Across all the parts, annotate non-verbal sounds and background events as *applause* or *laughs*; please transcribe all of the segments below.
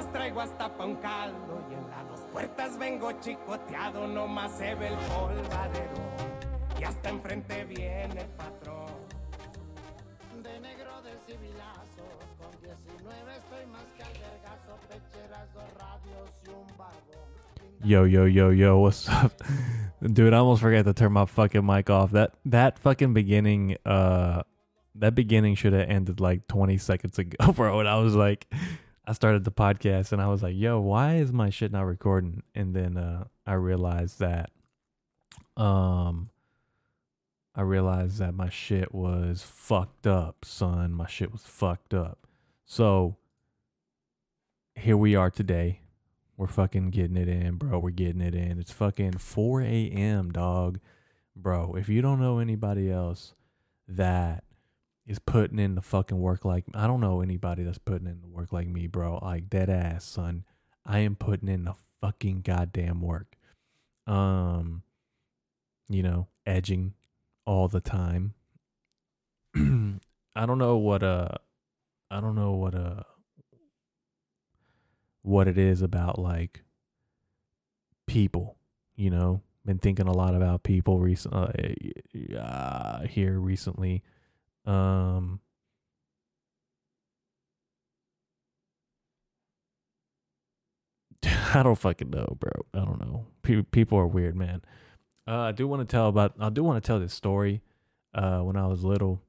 más traigo hasta pa' un caldo y en las dos puertas vengo chicoteado, nomás se ve el polvadero y hasta enfrente viene el patrón. De negro de civilazo, con 19 estoy más que albergazo, pecheras, dos radios y un barbón. Yo, yo, yo, yo, what's up? *laughs* Dude, I almost forgot to turn my fucking mic off. That that fucking beginning uh that beginning should have ended like 20 seconds ago, *laughs* bro. And I was like I started the podcast and I was like, "Yo, why is my shit not recording?" And then uh I realized that um I realized that my shit was fucked up, son. My shit was fucked up. So here we are today. We're fucking getting it in, bro. We're getting it in. It's fucking 4 a.m., dog. Bro, if you don't know anybody else that is putting in the fucking work like I don't know anybody that's putting in the work like me, bro. Like dead ass, son. I am putting in the fucking goddamn work. Um, you know, edging all the time. *clears throat* I don't know what uh I don't know what uh what it is about like people, you know. Been thinking a lot about people recently uh, here recently. Um *laughs* I don't fucking know, bro. I don't know. Pe- people are weird, man. Uh, I do want to tell about. I do want to tell this story. Uh, when I was little,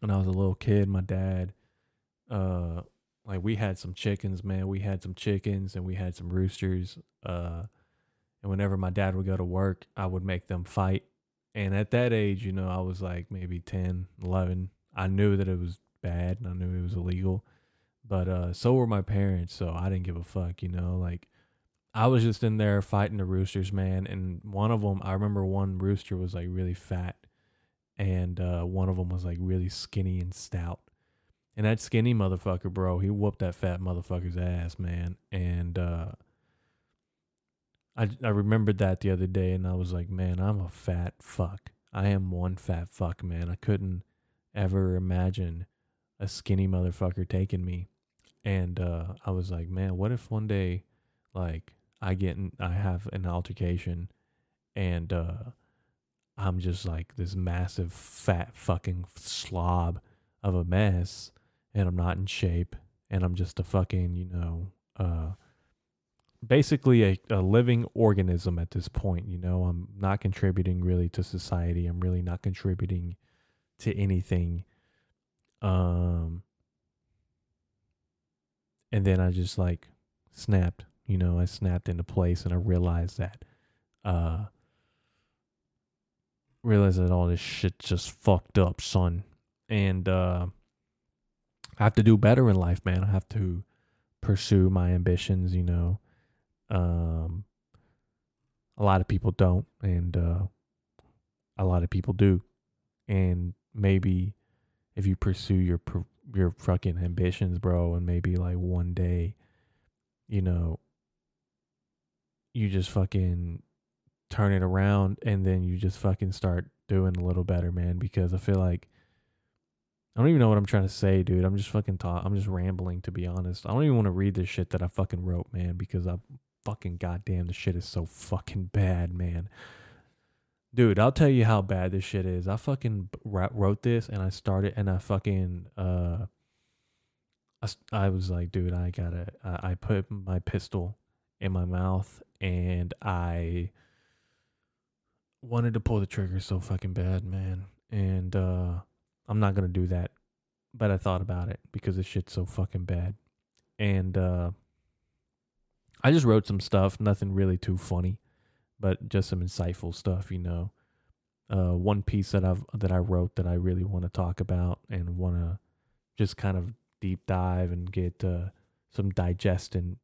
when I was a little kid, my dad, uh, like we had some chickens, man. We had some chickens and we had some roosters. Uh, and whenever my dad would go to work, I would make them fight. And at that age, you know, I was like maybe 10, 11. I knew that it was bad and I knew it was illegal. But uh, so were my parents, so I didn't give a fuck, you know. Like I was just in there fighting the roosters, man. And one of them, I remember one rooster was like really fat, and uh, one of them was like really skinny and stout. And that skinny motherfucker, bro, he whooped that fat motherfucker's ass, man. And uh, I I remembered that the other day, and I was like, man, I'm a fat fuck. I am one fat fuck, man. I couldn't ever imagine a skinny motherfucker taking me. And uh, I was like, man, what if one day, like, I get in, I have an altercation, and uh, I'm just like this massive fat fucking slob of a mess, and I'm not in shape, and I'm just a fucking, you know, uh, basically a, a living organism at this point. You know, I'm not contributing really to society. I'm really not contributing to anything. Um, and then I just like snapped. You know, I snapped into place, and I realized that, uh, realized that all this shit just fucked up, son. And uh, I have to do better in life, man. I have to pursue my ambitions. You know, um, a lot of people don't, and uh, a lot of people do. And maybe if you pursue your your fucking ambitions, bro, and maybe like one day, you know, you just fucking turn it around and then you just fucking start doing a little better, man. Because I feel like I don't even know what I'm trying to say, dude. I'm just fucking talk. I'm just rambling, to be honest. I don't even want to read this shit that I fucking wrote, man, because I fucking goddamn the shit is so fucking bad, man. Dude, I'll tell you how bad this shit is. I fucking wrote this and I started and I fucking uh I, I was like, dude, I gotta. I put my pistol in my mouth and I wanted to pull the trigger so fucking bad, man. And uh I'm not gonna do that, but I thought about it because this shit's so fucking bad. And uh I just wrote some stuff, nothing really too funny, but just some insightful stuff, you know. Uh, one piece that I've that I wrote that I really want to talk about and want to just kind of deep dive and get uh, some digesting,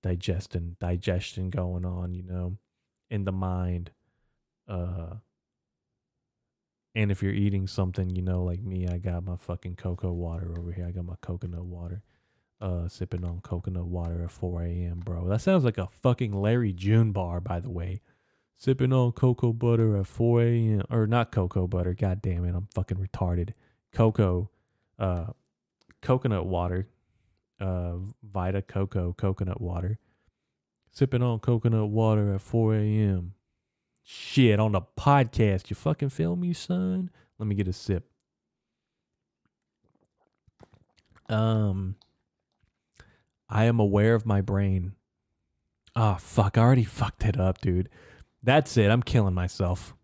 digesting, digestion going on, you know, in the mind. Uh, and if you're eating something, you know, like me, I got my fucking cocoa water over here. I got my coconut water uh, sipping on coconut water at 4 a.m., bro. That sounds like a fucking Larry June bar, by the way. Sipping on cocoa butter at 4 a.m. Or not cocoa butter. God damn it. I'm fucking retarded. Cocoa, uh, coconut water uh, Vita Coco coconut water. Sipping on coconut water at 4 a.m. Shit, on the podcast. You fucking feel me, son? Let me get a sip. Um, I am aware of my brain. Ah, oh, fuck. I already *laughs* fucked it up, dude. That's it. I'm killing myself.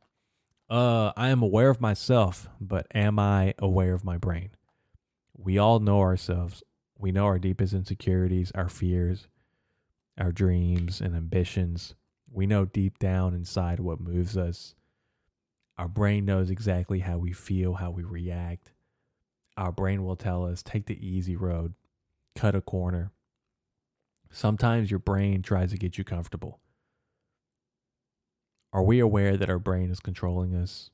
Uh, I am aware of myself, but am I aware of my brain? We all know ourselves. We know our deepest insecurities, our fears, our dreams and ambitions. We know deep down inside what moves us. Our brain knows exactly how we feel, how we react. Our brain will tell us take the easy road, cut a corner. Sometimes your brain tries to get you comfortable. Are we aware that our brain is controlling us?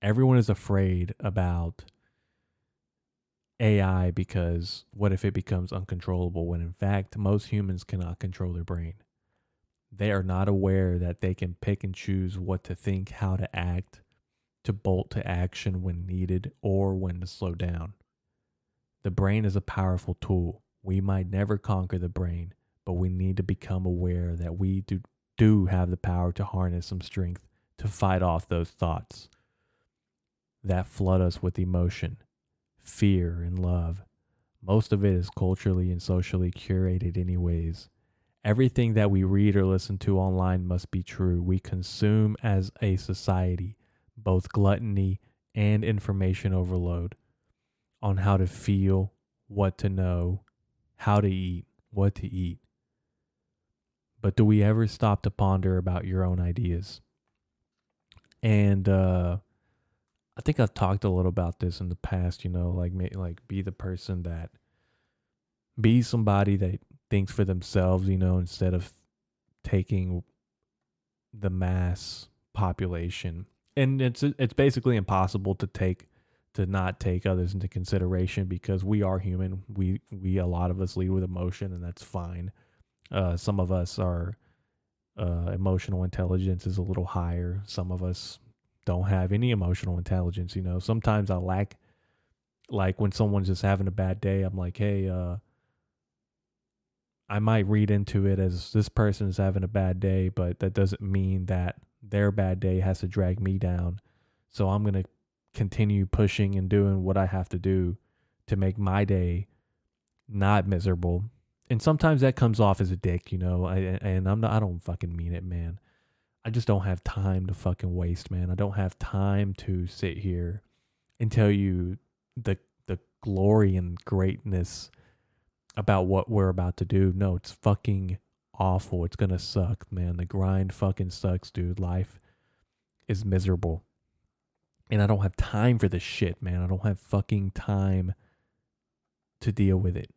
Everyone is afraid about AI because what if it becomes uncontrollable when in fact most humans cannot control their brain? They are not aware that they can pick and choose what to think, how to act, to bolt to action when needed, or when to slow down. The brain is a powerful tool. We might never conquer the brain, but we need to become aware that we do, do have the power to harness some strength to fight off those thoughts that flood us with emotion, fear, and love. Most of it is culturally and socially curated, anyways. Everything that we read or listen to online must be true. We consume as a society both gluttony and information overload on how to feel, what to know, how to eat, what to eat. But do we ever stop to ponder about your own ideas? And uh, I think I've talked a little about this in the past. You know, like like be the person that be somebody that thinks for themselves. You know, instead of taking the mass population and it's it's basically impossible to take to not take others into consideration because we are human. We we a lot of us lead with emotion, and that's fine. Uh, some of us are uh, emotional intelligence is a little higher. Some of us don't have any emotional intelligence. You know, sometimes I lack. Like when someone's just having a bad day, I'm like, hey, uh, I might read into it as this person is having a bad day, but that doesn't mean that their bad day has to drag me down. So I'm going to continue pushing and doing what I have to do to make my day not miserable. And sometimes that comes off as a dick, you know, I, and I'm not, I don't fucking mean it, man. I just don't have time to fucking waste, man. I don't have time to sit here and tell you the the glory and greatness about what we're about to do. No, it's fucking awful. It's gonna suck, man. The grind fucking sucks, dude. Life is miserable. And I don't have time for this shit, man. I don't have fucking time to deal with it.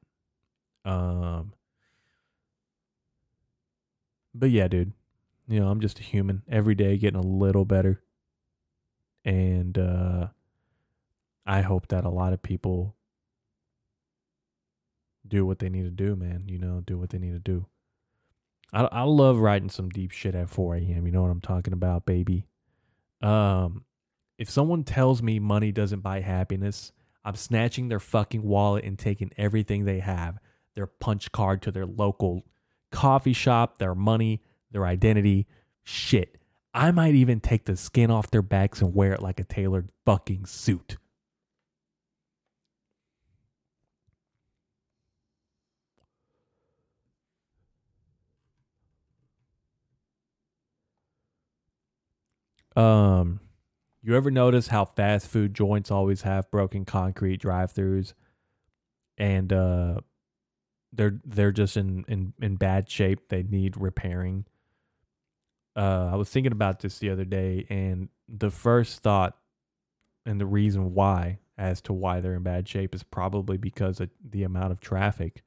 Um But yeah, dude. You know, I'm just a human. Every day getting a little better. And uh I hope that a lot of people do what they need to do, man. You know, do what they need to do. I I love writing some deep shit at 4 a.m. You know what I'm talking about, baby. Um, if someone tells me money doesn't buy happiness, I'm snatching their fucking wallet and taking everything they have, their punch card to their local coffee shop, their money, their identity, shit. I might even take the skin off their backs and wear it like a tailored fucking suit. Um, you ever notice how fast food joints always have broken concrete drive-throughs, and uh, they're they're just in in in bad shape. They need repairing. Uh, I was thinking about this the other day, and the first thought and the reason why, as to why they're in bad shape, is probably because of the amount of traffic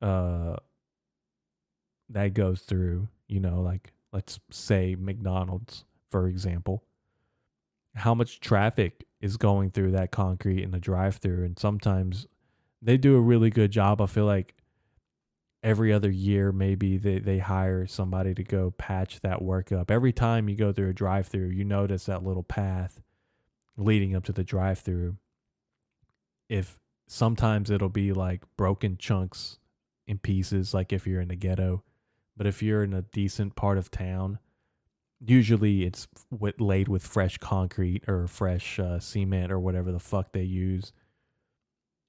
uh, that goes through. You know, like let's say McDonald's for example, how much traffic is going through that concrete in the drive through. And sometimes they do a really good job. I feel like every other year, maybe they, they hire somebody to go patch that work up. Every time you go through a drive through, you notice that little path leading up to the drive through. If sometimes it'll be like broken chunks in pieces, like if you're in the ghetto. But if you're in a decent part of town, usually it's with, laid with fresh concrete or fresh uh, cement or whatever the fuck they use.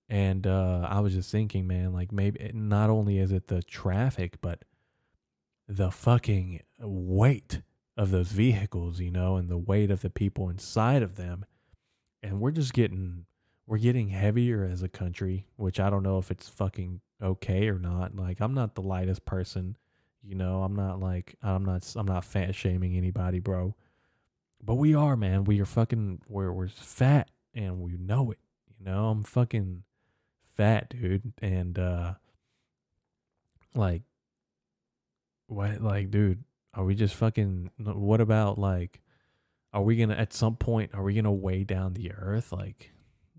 And uh, I was just thinking, man, like maybe not only is it the traffic, but the fucking weight of those vehicles, you know, and the weight of the people inside of them. And we're just getting we're getting heavier as a country, which I don't know if it's fucking okay or not. Like I'm not the lightest person, you know. I'm not like I'm not I'm not fat shaming anybody, bro. But we are, man. We are fucking we're we're fat and we know it. You know, I'm fucking fat, dude. And uh like what like dude, are we just fucking what about like are we gonna at some point are we gonna weigh down the earth like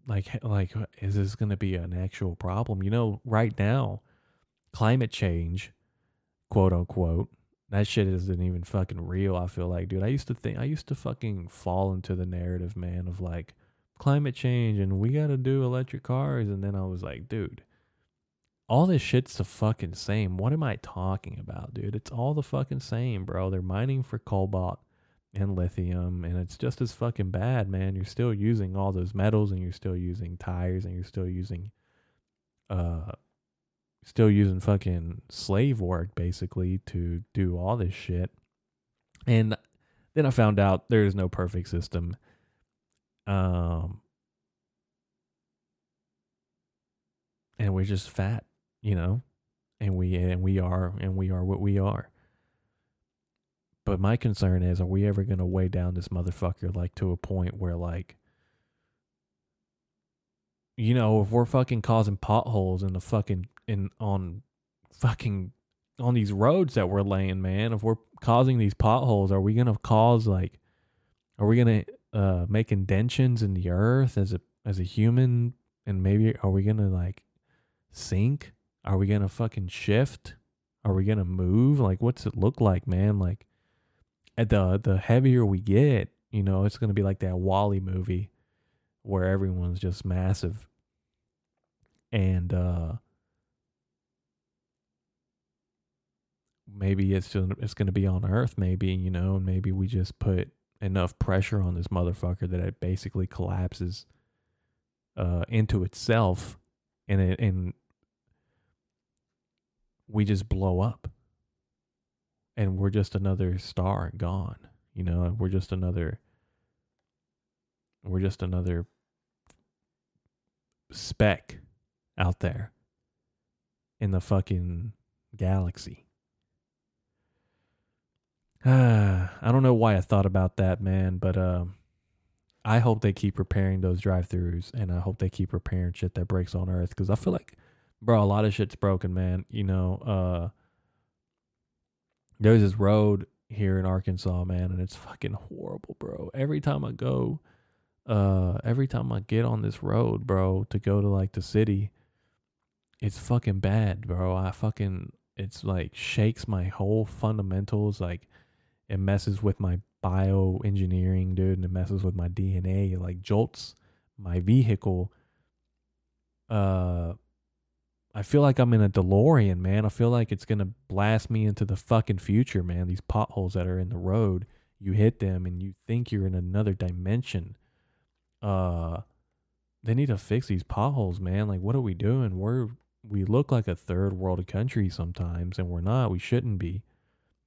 like like is this gonna be an actual problem you know right now climate change quote unquote that shit isn't even fucking real i feel like dude i used to think i used to fucking fall into the narrative man of like climate change and we gotta do electric cars and then i was like dude all this shit's the fucking same. What am I talking about, dude? It's all the fucking same, bro. They're mining for cobalt and lithium, and it's just as fucking bad, man. You're still using all those metals, and you're still using tires, and you're still using, uh, still using fucking slave work basically to do all this shit. And then I found out there is no perfect system. Um, and we're just fat you know, and we and we are and we are what we are. But my concern is, are we ever gonna weigh down this motherfucker like to a point where like, you know, if we're fucking causing potholes in the fucking in on fucking on these roads that we're laying, man, if we're causing these potholes, are we gonna cause like, are we gonna uh make indentions in the earth as a as a human, and maybe are we gonna like sink? Are we gonna fucking shift? Are we gonna move? Like, what's it look like, man? Like, at the the heavier we get, you know, it's gonna be like that WALL-E movie where everyone's just massive, and uh maybe it's just it's gonna be on Earth, maybe you know, and maybe we just put enough pressure on this motherfucker that it basically collapses uh, into itself, and it and we just blow up. And we're just another star gone you know we're just another we're just another speck out there in the fucking galaxy ah *sighs* i don't know why i thought about that man but um i hope they keep repairing those drive-throughs and i hope they keep repairing shit that breaks on earth because i feel like bro, a lot of shit's broken, man. You know, uh, there's this road here in Arkansas, man, and it's fucking horrible, bro. Every time I go, uh, every time I get on this road, bro, to go to like the city, it's fucking bad, bro. I fucking, it's like shakes my whole fundamentals. Like, it messes with my bioengineering, dude, and it messes with my DNA. It like jolts my vehicle, uh, I feel like I'm in a DeLorean, man. I feel like it's gonna blast me into the fucking future, man. These potholes that are in the road, you hit them and you think you're in another dimension. Uh, they need to fix these potholes, man. Like, what are we doing? We're we look like a third world country sometimes, and we're not. We shouldn't be.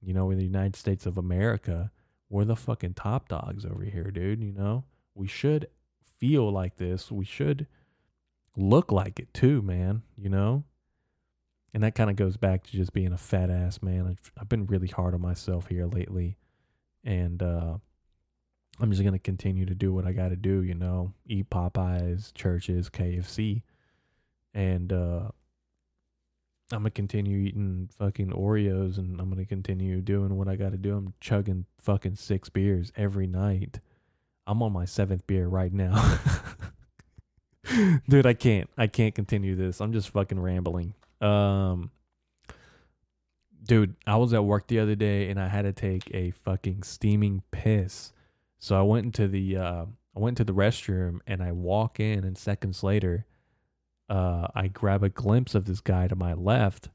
You know, in the United States of America, we're the fucking top dogs over here, dude. You know, we should feel like this. We should look like it too, man, you know? And that kind of goes back to just being a fat ass man. I've, I've been really hard on myself here lately. And uh, I'm just to continue to do what I got to do, you know? Eat Popeyes, Church's, KFC. And uh, I'm to continue eating fucking Oreos and I'm to continue doing what I got to do. I'm chugging fucking six beers every night. I'm on my seventh beer right now. *laughs* Dude, I can't. I can't continue this. I'm just fucking rambling. Um Dude, I was at work the other day and I had to take a fucking steaming piss. So I went into the uh I went to the restroom and I walk in and seconds later uh, I grab a glimpse of this guy to my left,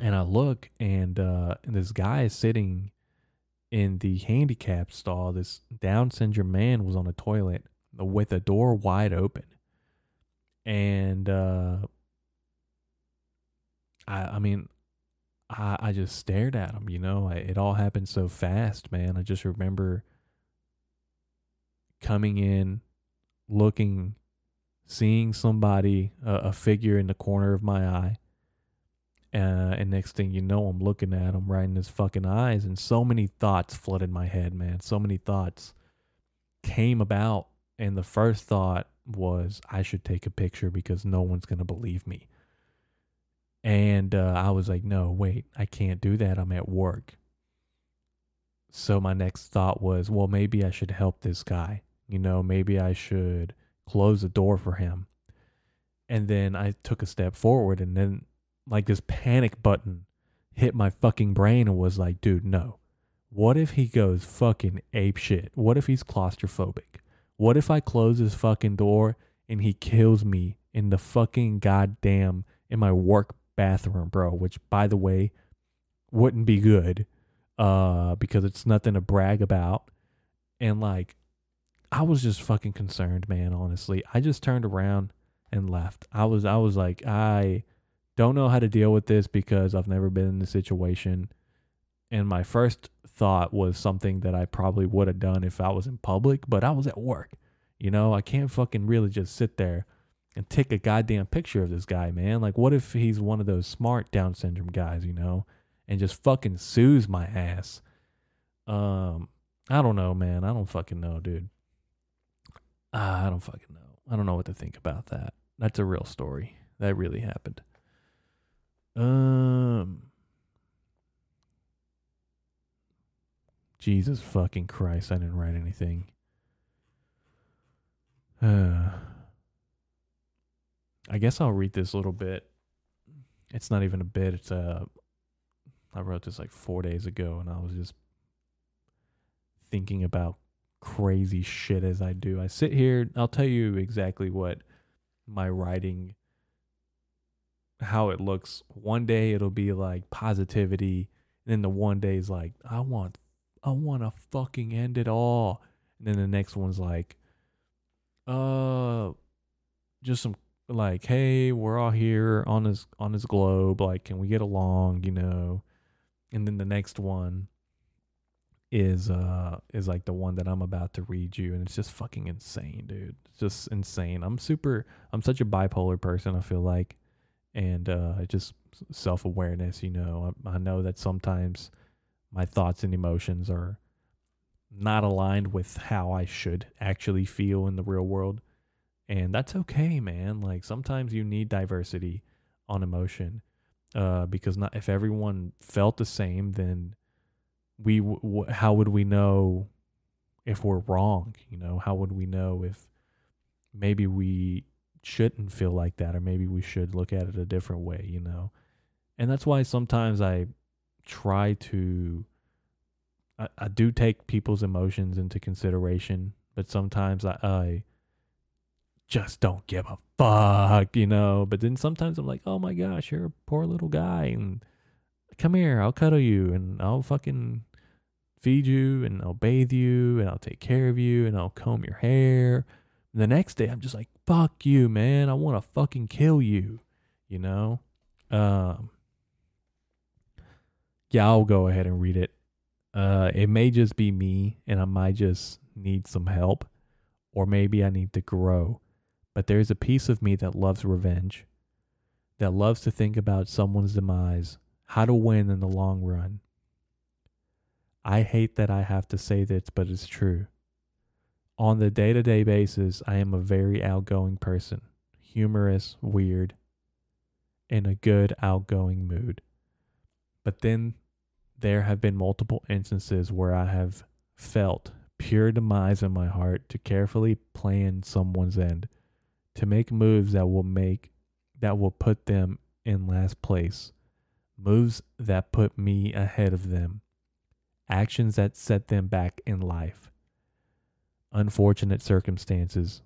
and I look, and, uh, and this guy is sitting in the handicap stall. This Down syndrome man was on a toilet with a door wide open, and uh, I, I mean, I, I just stared at him. You know, I, it all happened so fast, man. I just remember coming in, looking, seeing somebody, uh, a figure in the corner of my eye. Uh, and next thing you know, I'm looking at him right in his fucking eyes, and so many thoughts flooded my head, man. So many thoughts came about, and the first thought was I should take a picture because no one's gonna believe me. And uh, I was like, no, wait, I can't do that. I'm at work. So my next thought was, well, maybe I should help this guy. You know, maybe I should close the door for him. And then I took a step forward, and then like this panic button hit my fucking brain and was like, dude, no. What if he goes fucking ape shit? What if he's claustrophobic? What if I close his fucking door and he kills me in the fucking goddamn in my work bathroom, bro? Which by the way, wouldn't be good. Uh because it's nothing to brag about. And like I was just fucking concerned, man, honestly. I just turned around and left. I was I was like, I don't know how to deal with this because I've never been in the situation. And my first thought was something that I probably would have done if I was in public, but I was at work. You know, I can't fucking really just sit there and take a goddamn picture of this guy, man. Like, what if he's one of those smart Down syndrome guys, you know, and just fucking sues my ass? Um, I don't know, man. I don't fucking know, dude. Uh, I don't fucking know. I don't know what to think about that. That's a real story. That really happened. Um. Jesus fucking Christ, I didn't write anything. Uh, I guess I'll read this a little bit. It's not even a bit. It's a. I wrote this like four days ago, and I was just thinking about crazy shit as I do. I sit here. I'll tell you exactly what my writing how it looks. One day it'll be like positivity, and then the one day is like I want I want to fucking end it all. And then the next one's like uh just some like hey, we're all here on this on this globe, like can we get along, you know? And then the next one is uh is like the one that I'm about to read you and it's just fucking insane, dude. It's just insane. I'm super I'm such a bipolar person, I feel like and uh, just self awareness. You know, I, I, know that sometimes my thoughts and emotions are not aligned with how I should actually feel in the real world, and that's okay, man. Like sometimes you need diversity on emotion, uh, because not if everyone felt the same, then we w- how would we know if we're wrong? You know, how would we know if maybe we shouldn't feel like that or maybe we should look at it a different way you know and that's why sometimes i try to i, I do take people's emotions into consideration but sometimes I, I just don't give a fuck you know but then sometimes i'm like oh my gosh you're a poor little guy and come here i'll cuddle you and i'll fucking feed you and i'll bathe you and i'll take care of you and i'll comb your hair and the next day, I'm just like, fuck you, man. I want to fucking kill you, you know? Um, yeah, I'll go ahead and read it. Uh, it may just be me and I might just need some help, or maybe I need to grow. But there's a piece of me that loves revenge, that loves to think about someone's demise, how to win in the long run. I hate that I have to say this, but it's true. On the day to day basis, I am a very outgoing person, humorous, weird, in a good outgoing mood. But then there have been multiple instances where I have felt pure demise in my heart to carefully plan someone's end, to make moves that will make that will put them in last place, moves that put me ahead of them, actions that set them back in life unfortunate circumstances.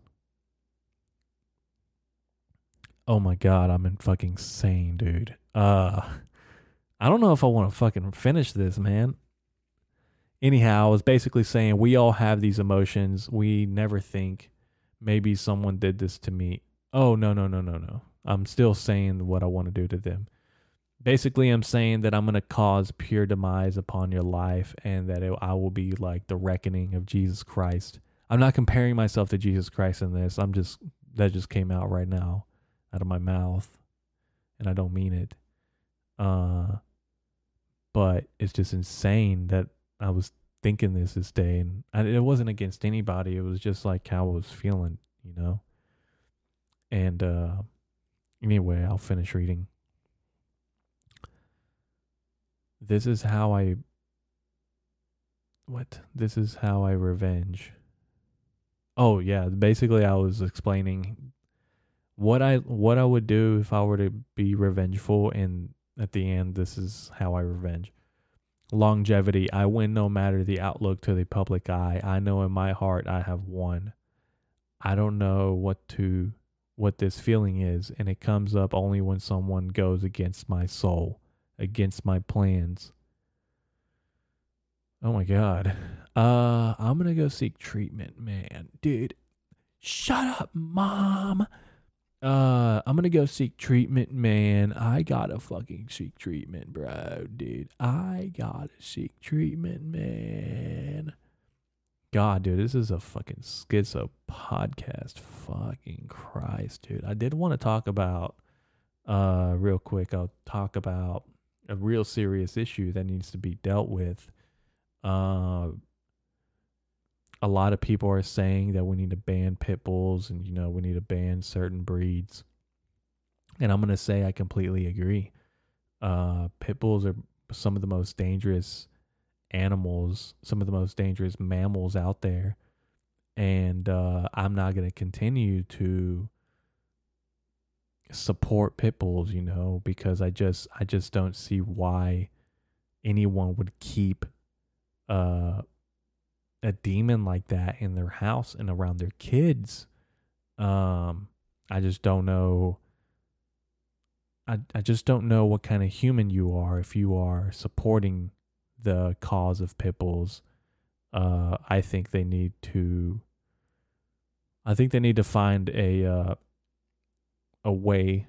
Oh my god, I'm in fucking sane, dude. Uh I don't know if I want to fucking finish this, man. Anyhow, I was basically saying we all have these emotions. We never think maybe someone did this to me. Oh, no, no, no, no, no. I'm still saying what I want to do to them. Basically, I'm saying that I'm going to cause pure demise upon your life and that it, I will be like the reckoning of Jesus Christ. I'm not comparing myself to Jesus Christ in this. I'm just, that just came out right now out of my mouth and I don't mean it. Uh, but it's just insane that I was thinking this this day, and I, it wasn't against anybody. It was just like how I was feeling, you know. And uh, anyway, I'll finish reading. This is how I. What? This is how I revenge. Oh yeah, basically I was explaining what I what I would do if I were to be revengeful and at the end, this is how I revenge. Longevity. I win no matter the outlook to the public eye. I know in my heart I have won. I don't know what to what this feeling is, and it comes up only when someone goes against my soul, against my plans. Oh my god. Uh I'm gonna go seek treatment, man. Dude. Shut up, mom. Uh, I'm gonna go seek treatment, man. I gotta fucking seek treatment, bro, dude. I gotta seek treatment, man. God, dude, this is a fucking schizo podcast. Fucking Christ, dude. I did want to talk about, uh, real quick. I'll talk about a real serious issue that needs to be dealt with. Uh, a lot of people are saying that we need to ban pit bulls and you know we need to ban certain breeds and i'm going to say i completely agree uh, pit bulls are some of the most dangerous animals some of the most dangerous mammals out there and uh, i'm not going to continue to support pit bulls you know because i just i just don't see why anyone would keep uh a demon like that in their house and around their kids. Um, I just don't know. I, I just don't know what kind of human you are if you are supporting the cause of pit bulls. Uh, I think they need to. I think they need to find a uh, a way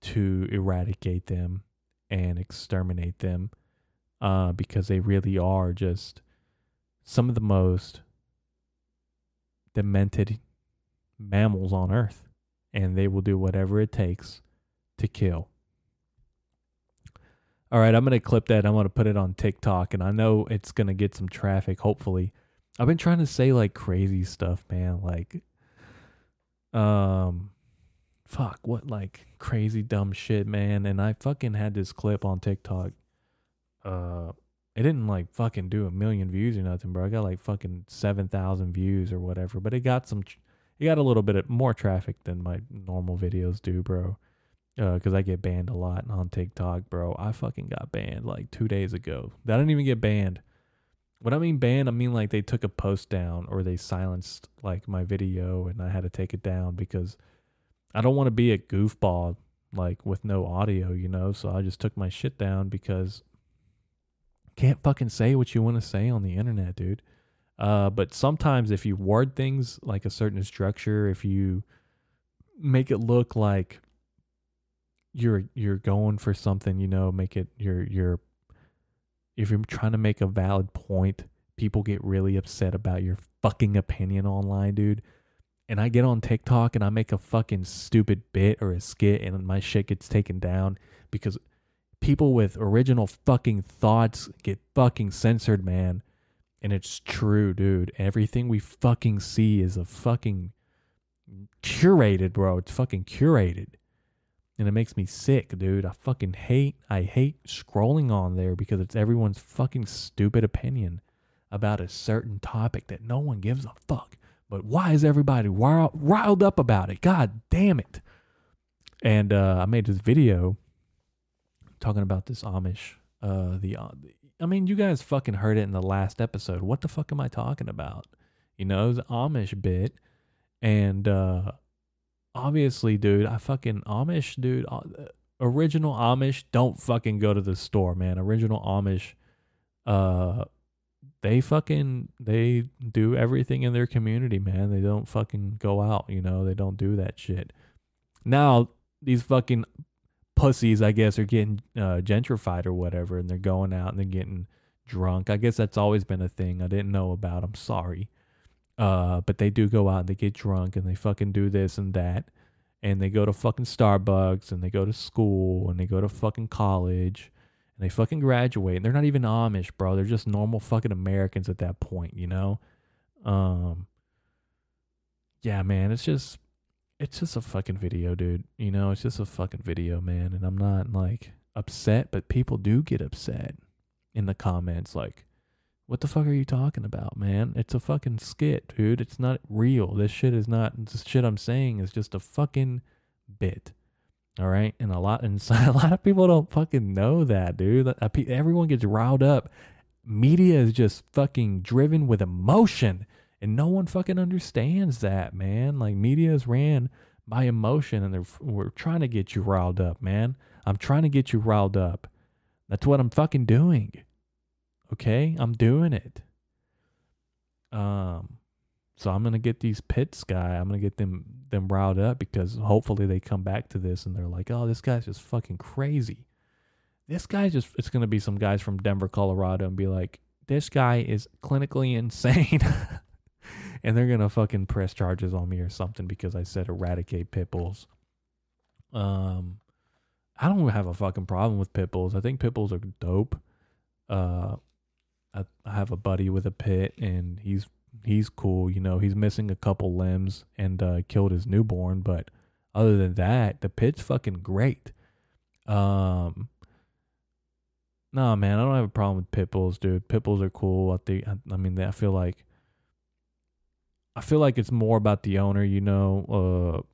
to eradicate them and exterminate them, uh, because they really are just some of the most demented mammals on earth and they will do whatever it takes to kill. All right, I'm going to clip that. I'm going to put it on TikTok and I know it's going to get some traffic hopefully. I've been trying to say like crazy stuff, man, like um fuck, what like crazy dumb shit, man, and I fucking had this clip on TikTok uh it didn't like fucking do a million views or nothing, bro. I got like fucking 7,000 views or whatever, but it got some, it got a little bit of more traffic than my normal videos do, bro. Uh, cause I get banned a lot on TikTok, bro. I fucking got banned like two days ago. I didn't even get banned. When I mean banned, I mean like they took a post down or they silenced like my video and I had to take it down because I don't want to be a goofball like with no audio, you know. So I just took my shit down because can't fucking say what you want to say on the internet, dude. Uh, but sometimes if you word things like a certain structure, if you make it look like you're you're going for something, you know, make it you're you're if you're trying to make a valid point, people get really upset about your fucking opinion online, dude. And I get on TikTok and I make a fucking stupid bit or a skit and my shit gets taken down because people with original fucking thoughts get fucking censored, man. And it's true, dude. Everything we fucking see is a fucking curated, bro. It's fucking curated. And it makes me sick, dude. I fucking hate I hate scrolling on there because it's everyone's fucking stupid opinion about a certain topic that no one gives a fuck. But why is everybody riled, up about it? God damn it. And uh, I made this video talking about this Amish. Uh, the, uh, I mean, you guys fucking heard it in the last episode. What the fuck am I talking about? You know, the Amish bit, and uh, obviously, dude, I fucking Amish, dude, uh, original Amish don't fucking go to the store, man. Original Amish, uh, they fucking they do everything in their community, man. They don't fucking go out, you know. They don't do that shit. Now these fucking pussies, I guess, are getting uh, gentrified or whatever, and they're going out and they're getting drunk. I guess that's always been a thing I didn't know about. I'm sorry. Uh, but they do go out and they get drunk and they fucking do this and that. And they go to fucking Starbucks and they go to school and they go to fucking college and they fucking graduate. And they're not even Amish, bro. They're just normal fucking Americans at that point, you know? Um, yeah, man, it's just, it's just a fucking video, dude. You know, it's just a fucking video, man. And I'm not like upset, but people do get upset in the comments. Like, what the fuck are you talking about, man? It's a fucking skit, dude. It's not real. This shit is not. This shit I'm saying is just a fucking bit. All right, and a lot and *laughs* a lot of people don't fucking know that, dude. Everyone gets riled up. Media is just fucking driven with emotion, and no one fucking understands that, man. Like media is ran by emotion, and they're we're trying to get you riled up, man. I'm trying to get you riled up. That's what I'm fucking doing. Okay, I'm doing it. Um, so I'm gonna get these pits guy. I'm gonna get them them riled up because hopefully they come back to this and they're like, oh, this guy's just fucking crazy. This guy just it's gonna be some guys from Denver, Colorado, and be like, this guy is clinically insane. *laughs* and they're gonna fucking press charges on me or something because I said eradicate pit bulls. Um, I don't have a fucking problem with pit bulls. I think pit bulls are dope. Uh, I, I have a buddy with a pit, and he's he's cool. You know, he's missing a couple limbs and uh, killed his newborn, but other than that, the pit's fucking great. Um, nah, man, I don't have a problem with pit bulls, dude. Pit bulls are cool. I think. I, I mean, I feel like. I feel like it's more about the owner, you know.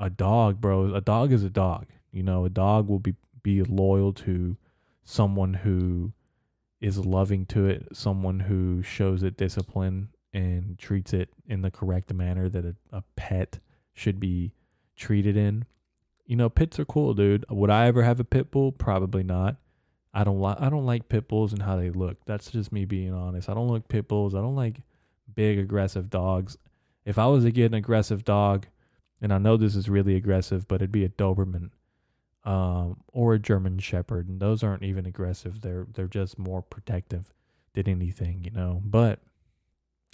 Uh, a dog, bro. A dog is a dog. You know, a dog will be be loyal to someone who is loving to it, someone who shows it discipline and treats it in the correct manner that a, a pet should be treated in. You know, pits are cool, dude. Would I ever have a pit bull? Probably not. I don't like I don't like pit bulls and how they look. That's just me being honest. I don't like pit bulls. I don't like big aggressive dogs. If I was to get an aggressive dog, and I know this is really aggressive, but it'd be a Doberman um, or a German Shepherd, and those aren't even aggressive. They're they're just more protective than anything, you know. But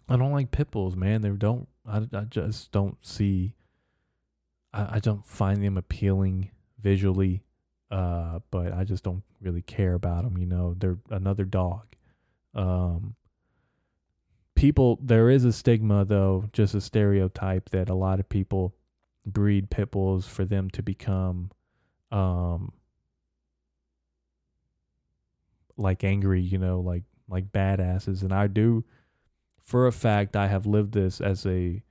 I don't like pit bulls, man. They don't. I, I just don't see. I, I don't find them appealing visually, uh, but I just don't really care about them. You know, they're another dog. Um, people, there is a stigma though, just a stereotype that a lot of people breed pit bulls for them to become um like angry, you know, like like badasses and I do for a fact I have lived this as a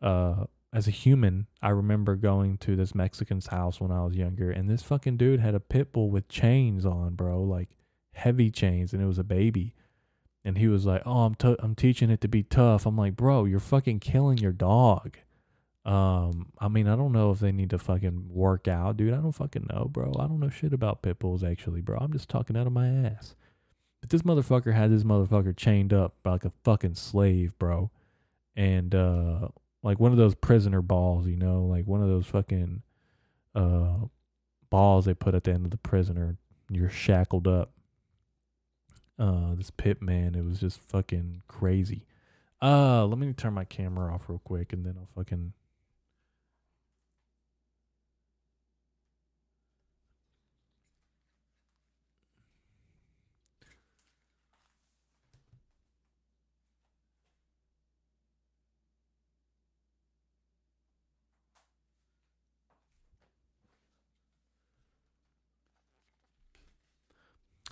uh as a human. I remember going to this Mexican's house when I was younger and this fucking dude had a pit bull with chains on, bro, like heavy chains and it was a baby. And he was like, "Oh, I'm t- I'm teaching it to be tough." I'm like, "Bro, you're fucking killing your dog." Um, I mean, I don't know if they need to fucking work out, dude. I don't fucking know, bro. I don't know shit about pit bulls, actually, bro. I'm just talking out of my ass. But this motherfucker had this motherfucker chained up like a fucking slave, bro. And, uh, like one of those prisoner balls, you know, like one of those fucking, uh, balls they put at the end of the prisoner. You're shackled up. Uh, this pit man, it was just fucking crazy. Uh, let me turn my camera off real quick and then I'll fucking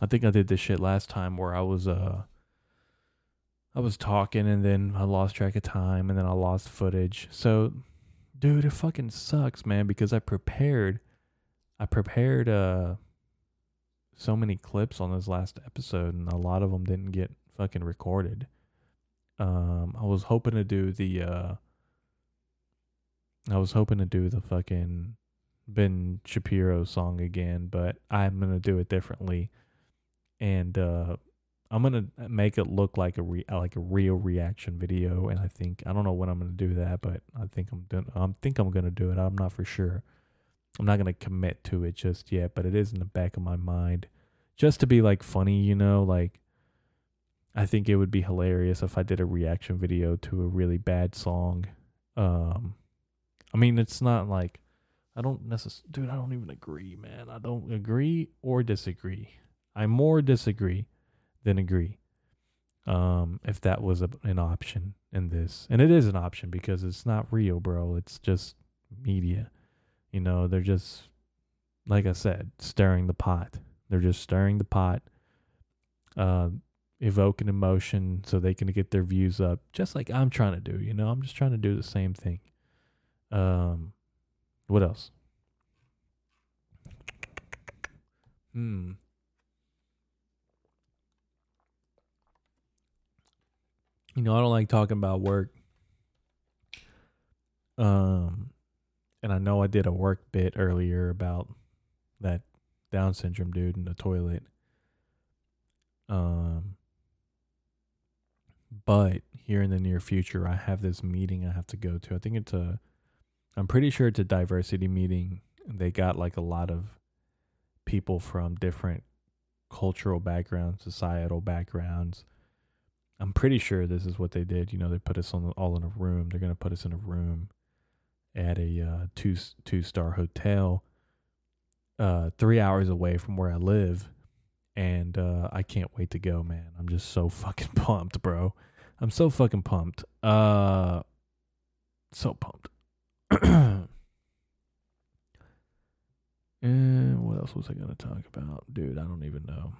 I think I did this shit last time where I was uh I was talking and then I lost track of time and then I lost footage. So dude, it fucking sucks, man, because I prepared I prepared uh so many clips on this last episode and a lot of them didn't get fucking recorded. Um I was hoping to do the uh I was hoping to do the fucking Ben Shapiro song again, but I'm gonna do it differently, and uh, I'm gonna make it look like a re- like a real reaction video. And I think I don't know when I'm gonna do that, but I think I'm doing. I think I'm gonna do it. I'm not for sure. I'm not gonna commit to it just yet, but it is in the back of my mind, just to be like funny, you know, like. I think it would be hilarious if I did a reaction video to a really bad song. Um, I mean, it's not like I don't necessarily, dude. I don't even agree, man. I don't agree or disagree. I more disagree than agree. Um, if that was a, an option in this, and it is an option because it's not real, bro. It's just media. You know, they're just like I said, stirring the pot. They're just stirring the pot. Uh, evoke an emotion so they can get their views up, just like I'm trying to do. You know, I'm just trying to do the same thing. Um, what else? Hmm. You know, I don't like talking about work. Um, and I know I did a work bit earlier about that Down syndrome dude in the toilet. Um, but here in the near future, I have this meeting I have to go to. I think it's a, I'm pretty sure it's a diversity meeting. They got like a lot of people from different cultural backgrounds, societal backgrounds. I'm pretty sure this is what they did. You know, they put us on all in a room. They're gonna put us in a room at a uh, two two star hotel, uh, three hours away from where I live, and uh, I can't wait to go, man. I'm just so fucking *laughs* pumped, bro. I'm so fucking pumped. Uh, so pumped. *clears throat* and what else was I gonna talk about, dude? I don't even know.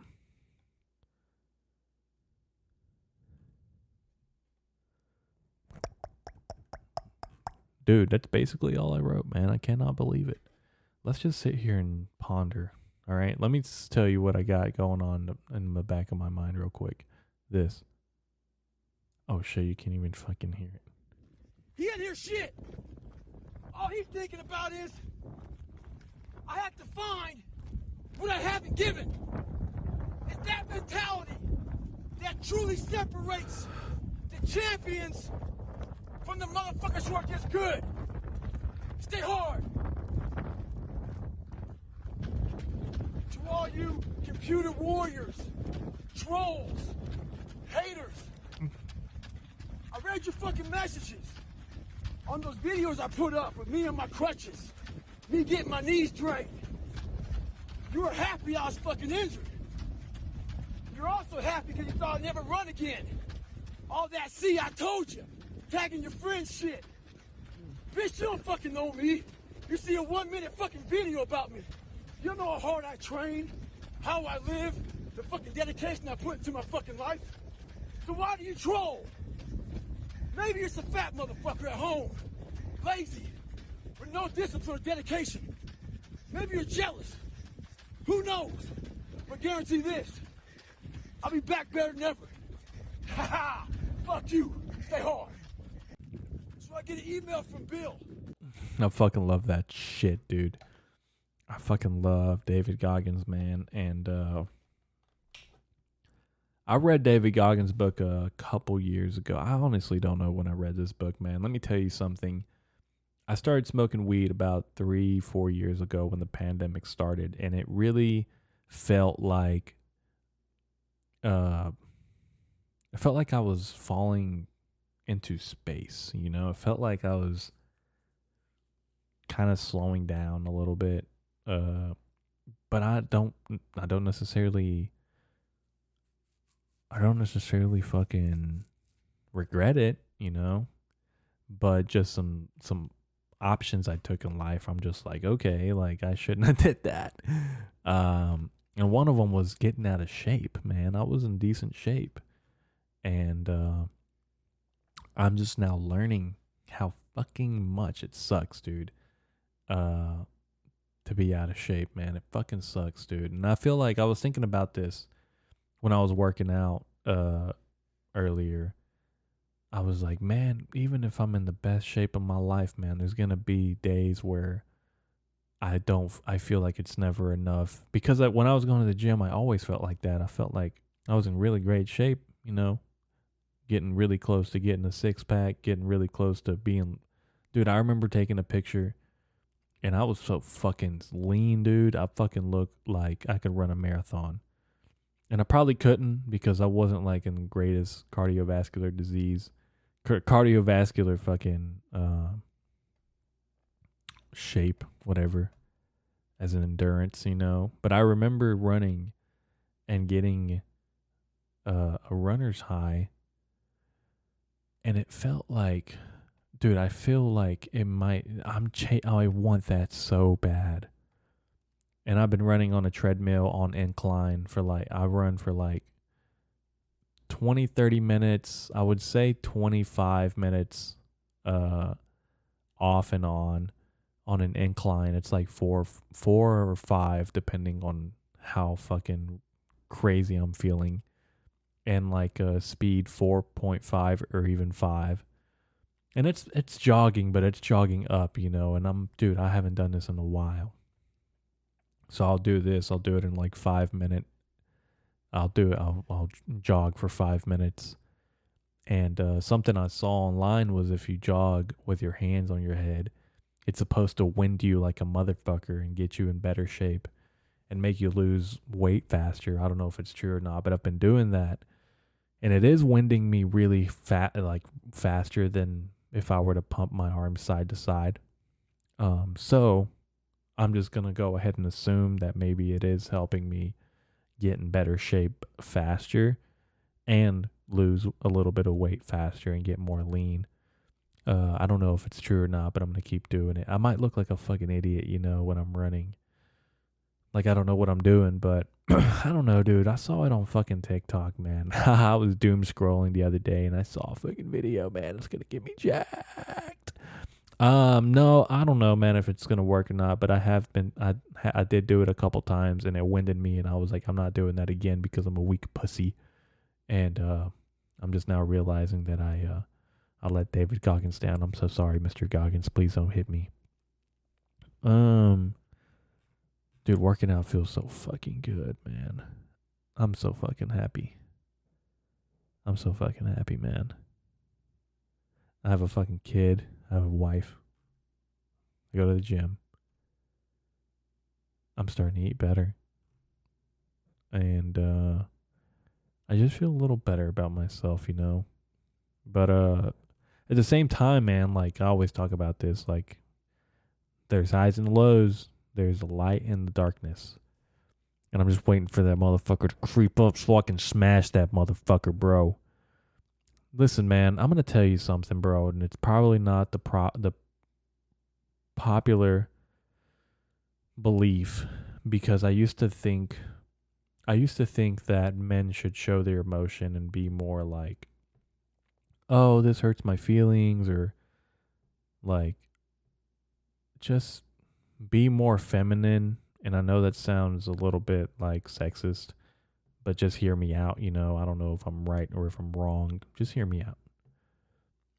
Dude, that's basically all I wrote, man. I cannot believe it. Let's just sit here and ponder. All right, let me tell you what I got going on in the back of my mind, real quick. This. Oh shit! You can't even fucking hear it. He ain't hear shit. All he's thinking about is, I have to find what I haven't given. It's that mentality that truly separates the champions from the motherfuckers who are just good. Stay hard. To all you computer warriors, trolls, haters, I read your fucking messages on those videos I put up with me and my crutches, me getting my knees drained. You were happy I was fucking injured. You're also happy because you thought I'd never run again. All that, see, I told you. Tagging your friends shit. Bitch, you don't fucking know me. You see a one minute fucking video about me. You know how hard I train, how I live, the fucking dedication I put into my fucking life. So why do you troll? Maybe it's a fat motherfucker at home, lazy, with no discipline or dedication. Maybe you're jealous. Who knows? But guarantee this, I'll be back better than ever. *laughs* Ha ha! Fuck you. Stay hard. I get an email from Bill. I fucking love that shit, dude. I fucking love David Goggins, man. And uh I read David Goggins' book a couple years ago. I honestly don't know when I read this book, man. Let me tell you something. I started smoking weed about three, four years ago when the pandemic started, and it really felt like uh it felt like I was falling into space, you know? It felt like I was kind of slowing down a little bit. Uh but I don't I don't necessarily I don't necessarily fucking regret it, you know? But just some some options I took in life, I'm just like, okay, like I shouldn't have *laughs* did that. Um and one of them was getting out of shape, man. I was in decent shape. And uh I'm just now learning how fucking much it sucks, dude. Uh to be out of shape, man. It fucking sucks, dude. And I feel like I was thinking about this when I was working out uh earlier. I was like, man, even if I'm in the best shape of my life, man, there's to be days where I don't I feel like it's never enough because I, when I was going to the gym, I always felt like that. I felt like I was in really great shape, you know, getting really close to getting a six pack, getting really close to being dude, I remember taking a picture and I was so fucking lean, dude. I fucking looked like I could run a marathon. And I probably couldn't because I wasn't like in the greatest cardiovascular disease, cardiovascular fucking uh, shape, whatever, as an endurance, you know. But I remember running and getting uh, a runner's high, and it felt like dude, I feel like it might. I'm. Cha- I want that so bad. And I've been running on a treadmill on incline for like I run for like 20 30 minutes. I would say 25 minutes uh off and on on an incline. It's like 4 4 or 5 depending on how fucking crazy I'm feeling. And like a speed 4.5 or even 5 and it's it's jogging, but it's jogging up, you know. And I'm, dude, I haven't done this in a while, so I'll do this. I'll do it in like five minute. I'll do it. I'll I'll jog for five minutes. And uh, something I saw online was if you jog with your hands on your head, it's supposed to wind you like a motherfucker and get you in better shape and make you lose weight faster. I don't know if it's true or not, but I've been doing that and it is winding me really fat like faster than if I were to pump my arms side to side. Um, so I'm just to go ahead and assume that maybe it is helping me get in better shape faster and lose a little bit of weight faster and get more lean. Uh, I don't know if it's true or not, but I'm to keep doing it. I might look like a fucking idiot, you know, when I'm running. Like, I don't know what I'm doing, but *clears throat* I don't know, dude. I saw it on fucking TikTok, man. *laughs* I was doom scrolling the other day and I saw a fucking video, man. It's gonna get me jacked. Um, no, I don't know, man, if it's gonna work or not. But I have been, I, I did do it a couple times and it winded me, and I was like, I'm not doing that again because I'm a weak pussy. And uh, I'm just now realizing that I, uh, I let David Goggins down. I'm so sorry, Mr. Goggins. Please don't hit me. Um, Dude, working out feels so fucking good, man. I'm so fucking happy. I'm so fucking happy, man. I have a fucking kid. I have a wife. I go to the gym. I'm starting to eat better. And uh I just feel a little better about myself, you know. But uh at the same time, man, like I always talk about this, like there's highs and lows there's a light in the darkness. And I'm just waiting for that motherfucker to creep up so I can smash that motherfucker, bro. Listen, man, I'm gonna tell you something, bro, and it's probably not the pro the popular belief because I used to think I used to think that men should show their emotion and be more like oh, this hurts my feelings or like just be more feminine. And I know that sounds a little bit like sexist, but just hear me out. You know, I don't know if I'm right or if I'm wrong. Just hear me out.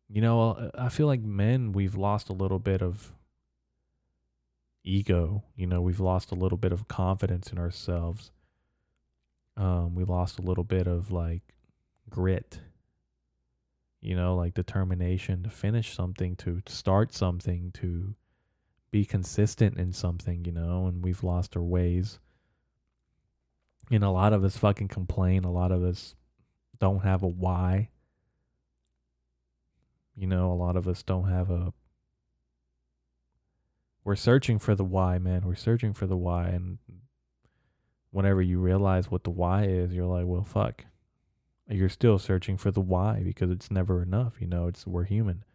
You know, I feel like men, we've lost a little bit of ego. You know, we've lost a little bit of confidence in ourselves. Um, we lost a little bit of like grit, you know, like determination to finish something, to start something, to be consistent in something, you know, and we've lost our ways. And a lot of us fucking complain. A lot of us don't have a why. You know, a lot of us don't have a. We're searching for the why, man. We're searching for the why. And whenever you realize what the why is, you're like, well, fuck. You're still searching for the why because it's never enough. You know, it's we're human.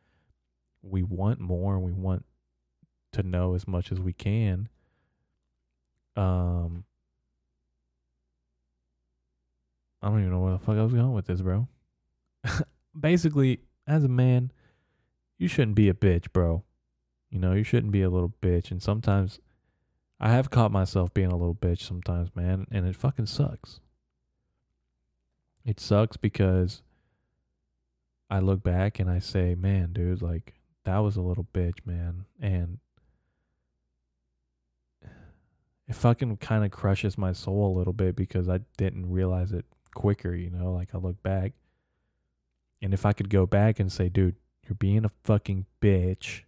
We want more. We want to know as much as we can. Um, I don't even know where the fuck I was going with this, bro. *laughs* Basically, as a man, you shouldn't be a bitch, bro. You know, you shouldn't be a little bitch. And sometimes I have caught myself being a little bitch sometimes, man, and it fucking sucks. It sucks because I look back and I say, man, dude, like that was a little bitch, man. And it fucking kind of crushes my soul a little bit because I didn't realize it quicker, you know? Like I look back and if I could go back and say, dude, you're being a fucking bitch,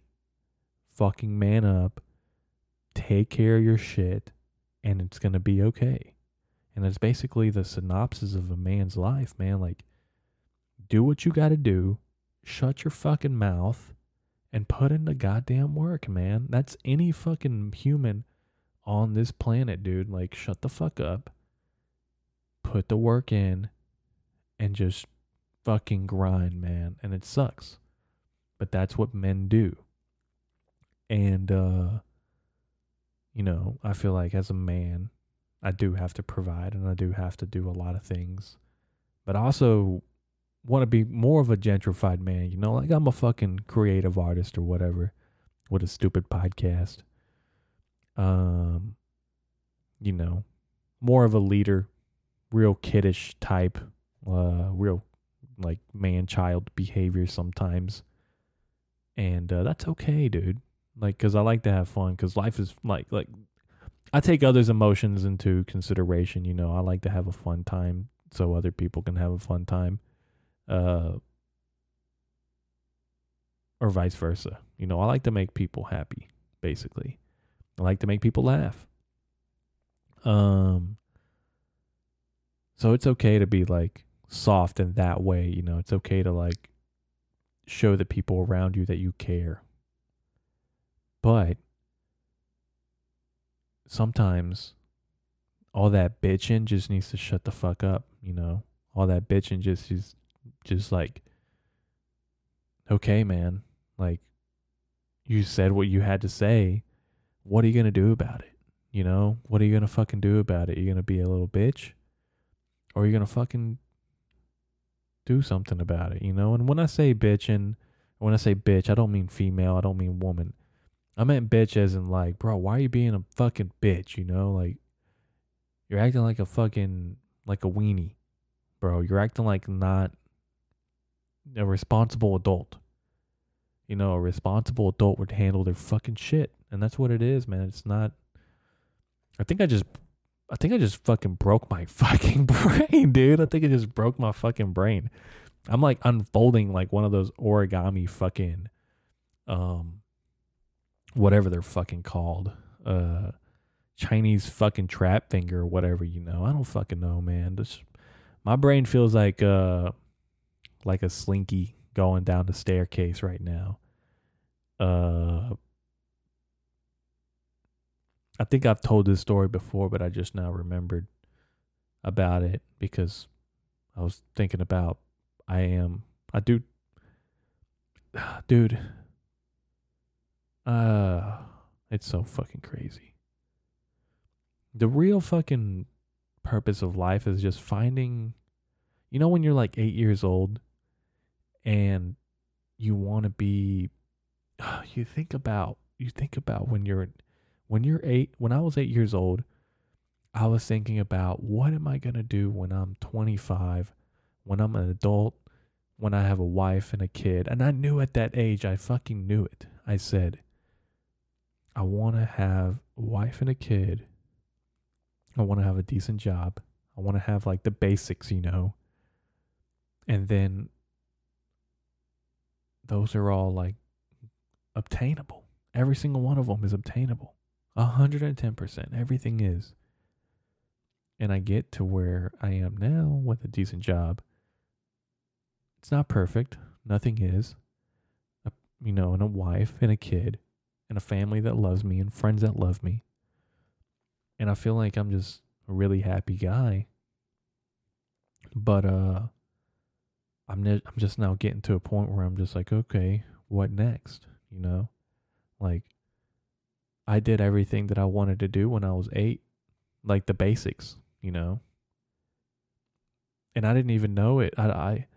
fucking man up, take care of your shit, and it's going to be okay. And it's basically the synopsis of a man's life, man. Like, do what you got to do, shut your fucking mouth, and put in the goddamn work, man. That's any fucking human on this planet, dude. Like, shut the fuck up, put the work in, and just fucking grind, man. And it sucks. But that's what men do. And, uh, you know, I feel like as a man, I do have to provide and I do have to do a lot of things. But I also want to be more of a gentrified man, you know, like I'm a fucking creative artist or whatever with a stupid podcast. Um, you know, more of a leader, real kiddish type, uh, real like man child behavior sometimes. And uh, that's okay, dude. Like, cause I like to have fun. Cause life is like, like, I take others' emotions into consideration. You know, I like to have a fun time so other people can have a fun time. Uh, or vice versa. You know, I like to make people happy, basically. I like to make people laugh. Um, so it's okay to be like soft in that way, you know. It's okay to like show the people around you that you care. But sometimes all that bitching just needs to shut the fuck up, you know? All that bitching just is just like okay, man. Like you said what you had to say. What are you going to do about it? You know? What are you going to fucking do about it? You're going to be a little bitch or are you going to fucking do something about it, you know? And when I say bitching, when I say bitch, I don't mean female, I don't mean woman. I meant bitch as in like, bro, why are you being a fucking bitch, you know? Like you're acting like a fucking like a weenie. Bro, you're acting like not a responsible adult. You know, a responsible adult would handle their fucking shit. And that's what it is, man. It's not I think I just I think I just fucking broke my *laughs* fucking brain, dude. I think I just broke my fucking brain. I'm like unfolding like one of those origami fucking um whatever they're fucking called. Uh Chinese fucking trap finger or whatever, you know. I don't fucking know, man. This my brain feels like uh like a slinky going down the staircase right now. Uh I think I've told this story before, but I just now remembered about it because I was thinking about I am I do *sighs* dude uh it's so fucking crazy. The real fucking purpose of life is just finding you know when you're like 8 years old and you want to be *sighs* you think about you think about when you're when you're eight, when I was eight years old, I was thinking about what am I going to do when I'm 25, when I'm an adult, when I have a wife and a kid. And I knew at that age, I fucking knew it. I said, I want to have a wife and a kid. I want to have a decent job. I want to have like the basics, you know. And then those are all like obtainable. Every single one of them is obtainable. 110%. Everything is. And I get to where I am now with a decent job. It's not perfect. Nothing is. A, you know, and a wife and a kid and a family that loves me and friends that love me. And I feel like I'm just a really happy guy. But uh I'm ne- I'm just now getting to a point where I'm just like, okay, what next? You know? Like I did everything that I wanted to do when I was eight, like the basics, you know. And I didn't even know it. I, I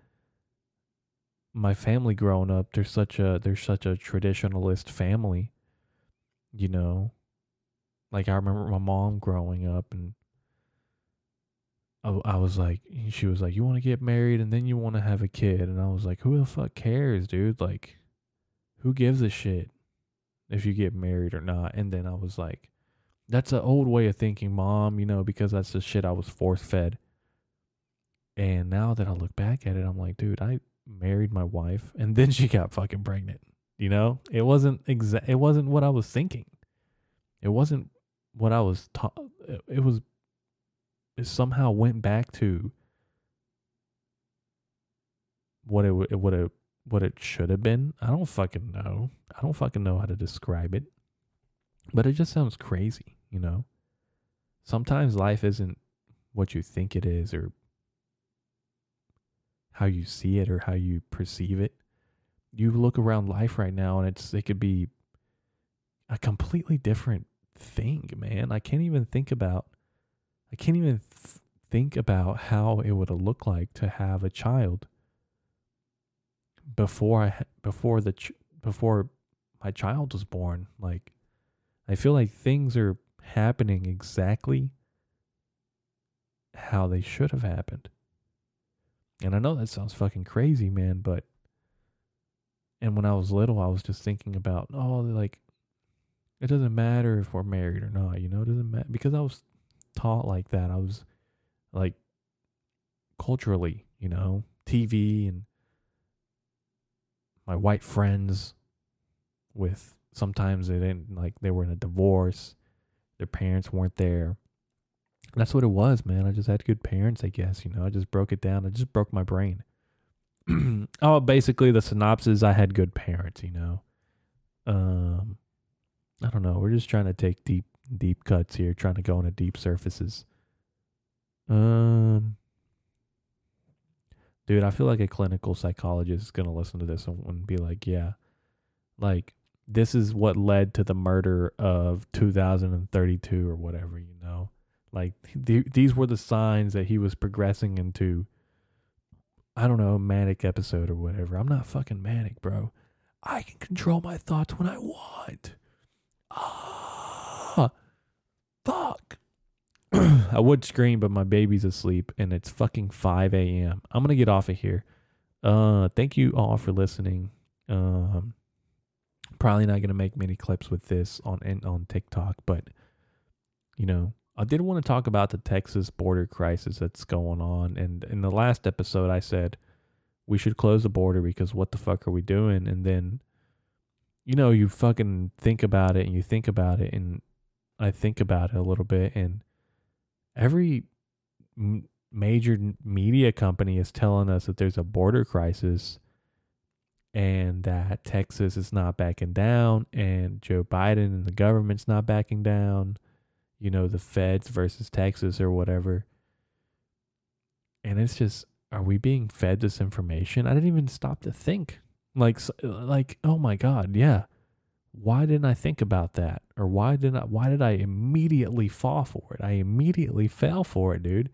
my family growing up, there's such a there's such a traditionalist family, you know. Like I remember my mom growing up and I, I was like, she was like, you want to get married and then you want to have a kid, and I was like, who the fuck cares, dude? Like, who gives a shit if you get married or not? And then I was like, that's an old way of thinking, mom, you know, because that's the shit I was force fed. And now that I look back at it, I'm like, dude, I married my wife and then she got fucking pregnant. You know, it wasn't exact. It wasn't what I was thinking. It wasn't what I was taught. It was. It somehow went back to what it it what it should have been. I don't fucking know. I don't fucking know how to describe it. But it just sounds crazy, you know. Sometimes life isn't what you think it is or how you see it or how you perceive it. You look around life right now and it's it could be a completely different thing, man. I can't even think about I can't even th- think about how it would look like to have a child before I before the before my child was born. Like I feel like things are happening exactly how they should have happened. And I know that sounds fucking crazy, man, but and when I was little, I was just thinking about, oh, like it doesn't matter if we're married or not, you know, it doesn't matter because I was taught like that. I was like culturally, you know, TV and my white friends with sometimes they didn't like they were in a divorce, their parents weren't there. That's what it was, man. I just had good parents, I guess, you know. I just broke it down. I just broke my brain. *clears throat* oh, basically the synopsis I had good parents, you know. Um I don't know. We're just trying to take deep deep cuts here, trying to go into deep surfaces. Um Dude, I feel like a clinical psychologist is going to listen to this and be like, "Yeah. Like this is what led to the murder of 2032 or whatever, you know." Like th- these were the signs that he was progressing into I don't know, manic episode or whatever. I'm not fucking manic, bro. I can control my thoughts when I want. Ah, fuck. *clears throat* I would scream, but my baby's asleep and it's fucking 5 a.m. I'm gonna get off of here. Uh, thank you all for listening. Um, probably not gonna make many clips with this on on TikTok, but you know, I did want to talk about the Texas border crisis that's going on. And in the last episode, I said we should close the border because what the fuck are we doing? And then, you know, you fucking think about it and you think about it, and I think about it a little bit, and every m- major media company is telling us that there's a border crisis and that Texas is not backing down and Joe Biden and the government's not backing down you know, the feds versus Texas or whatever. And it's just, are we being fed this information? I didn't even stop to think. Like, like, oh my God, yeah. Why didn't I think about that? Or why did I, why did I immediately fall for it? I immediately fell for it, dude.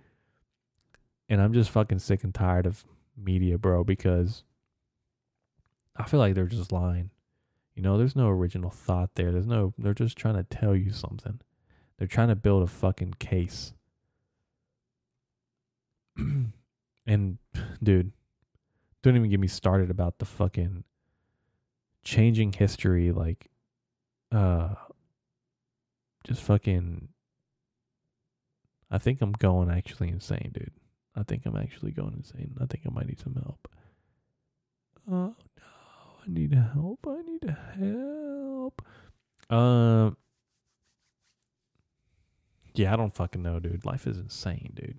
And I'm just fucking sick and tired of media, bro, because I feel like they're just lying. You know, there's no original thought there. There's no, they're just trying to tell you something. They're trying to build a fucking case. *clears throat* and dude, don't even get me started about the fucking changing history like uh just fucking I think I'm going actually insane, dude. I think I'm actually going insane. I think I might need some help. Oh no, I need help. I need help. Um yeah, I don't fucking know, dude. Life is insane, dude.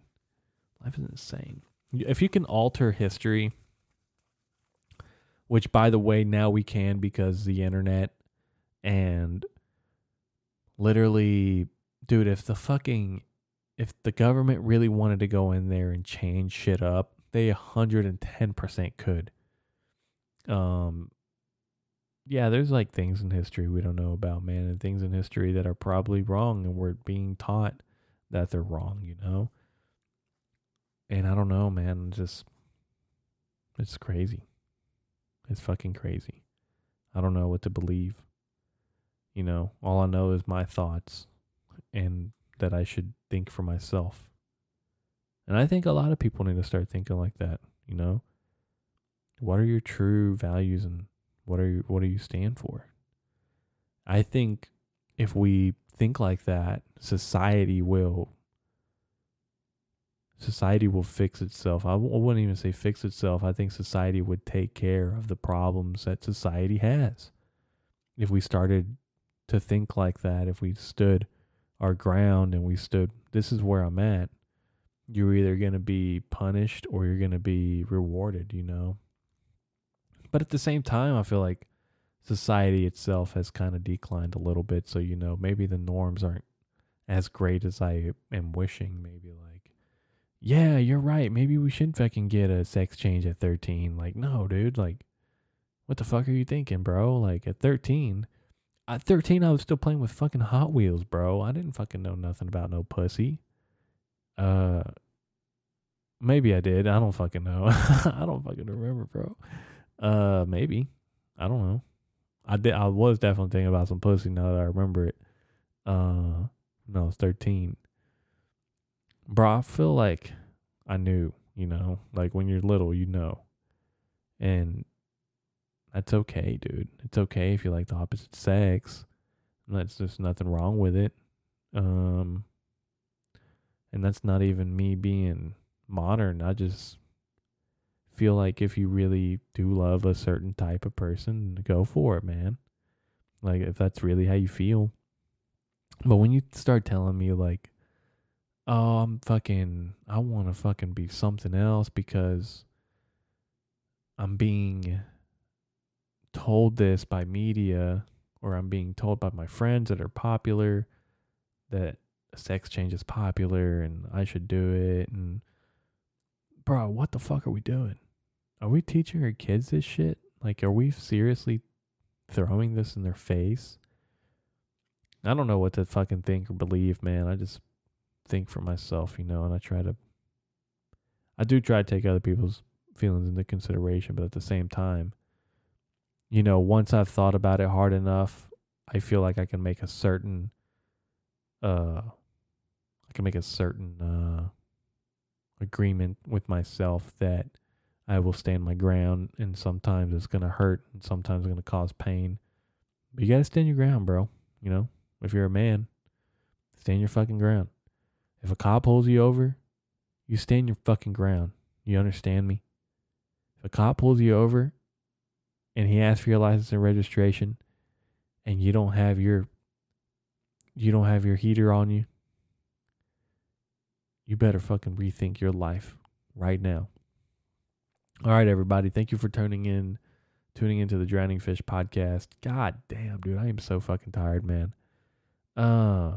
Life is insane. If you can alter history, which by the way, now we can because the internet and literally, dude, if the fucking if the government really wanted to go in there and change shit up, they 110% could. Um yeah, there's like things in history we don't know about, man, and things in history that are probably wrong and we're being taught that they're wrong, you know? And I don't know, man, just it's crazy. It's fucking crazy. I don't know what to believe. You know, all I know is my thoughts and that I should think for myself. And I think a lot of people need to start thinking like that, you know? What are your true values and what are you, what do you stand for? I think if we think like that, society will society will fix itself. I w- I wouldn't even say fix itself. I think society would take care of the problems that society has. If we started to think like that, if we stood our ground and we stood, this is where I'm at, you're either going to be punished or you're going to be rewarded, you know? But at the same time, I feel like society itself has kind of declined a little bit. So, you know, maybe the norms aren't as great as I am wishing. Maybe like, yeah, you're right. Maybe we shouldn't fucking get a sex change at 13. Like, no, dude. Like, what the fuck are you thinking, bro? Like, at 13, at 13, I was still playing with fucking Hot Wheels, bro. I didn't fucking know nothing about no pussy. Uh, maybe I did. I don't fucking know. *laughs* I don't fucking remember, bro. Uh, maybe. I don't know. I did. I was definitely thinking about some pussy now that I remember it. Uh, no, it's thirteen. Bro, I feel like I knew. You know, like when you're little, you know, and that's okay, dude. It's okay if you like the opposite sex. That's just nothing wrong with it. Um, and that's not even me being modern. I just feel like if you really do love a certain type of person, go for it, man. Like if that's really how you feel. But when you start telling me like, oh, I'm fucking, I want to fucking be something else because I'm being told this by media or I'm being told by my friends that are popular that sex change is popular and I should do it and bro, what the fuck are we doing? Are we teaching our kids this shit? Like are we seriously throwing this in their face? I don't know what to fucking think or believe, man. I just think for myself, you know, and I try to I do try to take other people's feelings into consideration, but at the same time, you know, once I've thought about it hard enough, I feel like I can make a certain uh I can make a certain uh agreement with myself that I will stand my ground and sometimes it's to hurt and sometimes it's to cause pain. But you got to stand your ground, bro. You know, if you're a man, stand your fucking ground. If a cop pulls you over, you stand your fucking ground. You understand me? If a cop pulls you over and he asks for your license and registration and you don't have your you don't have your heater on you, you better fucking rethink your life right now. All right, everybody. Thank you for tuning in, tuning into the Drowning Fish podcast. God damn, dude, I am so fucking tired, man. Uh,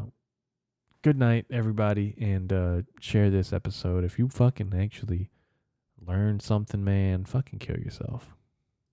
good night, everybody, and uh, share this episode. If you fucking actually learn something, man, fucking kill yourself.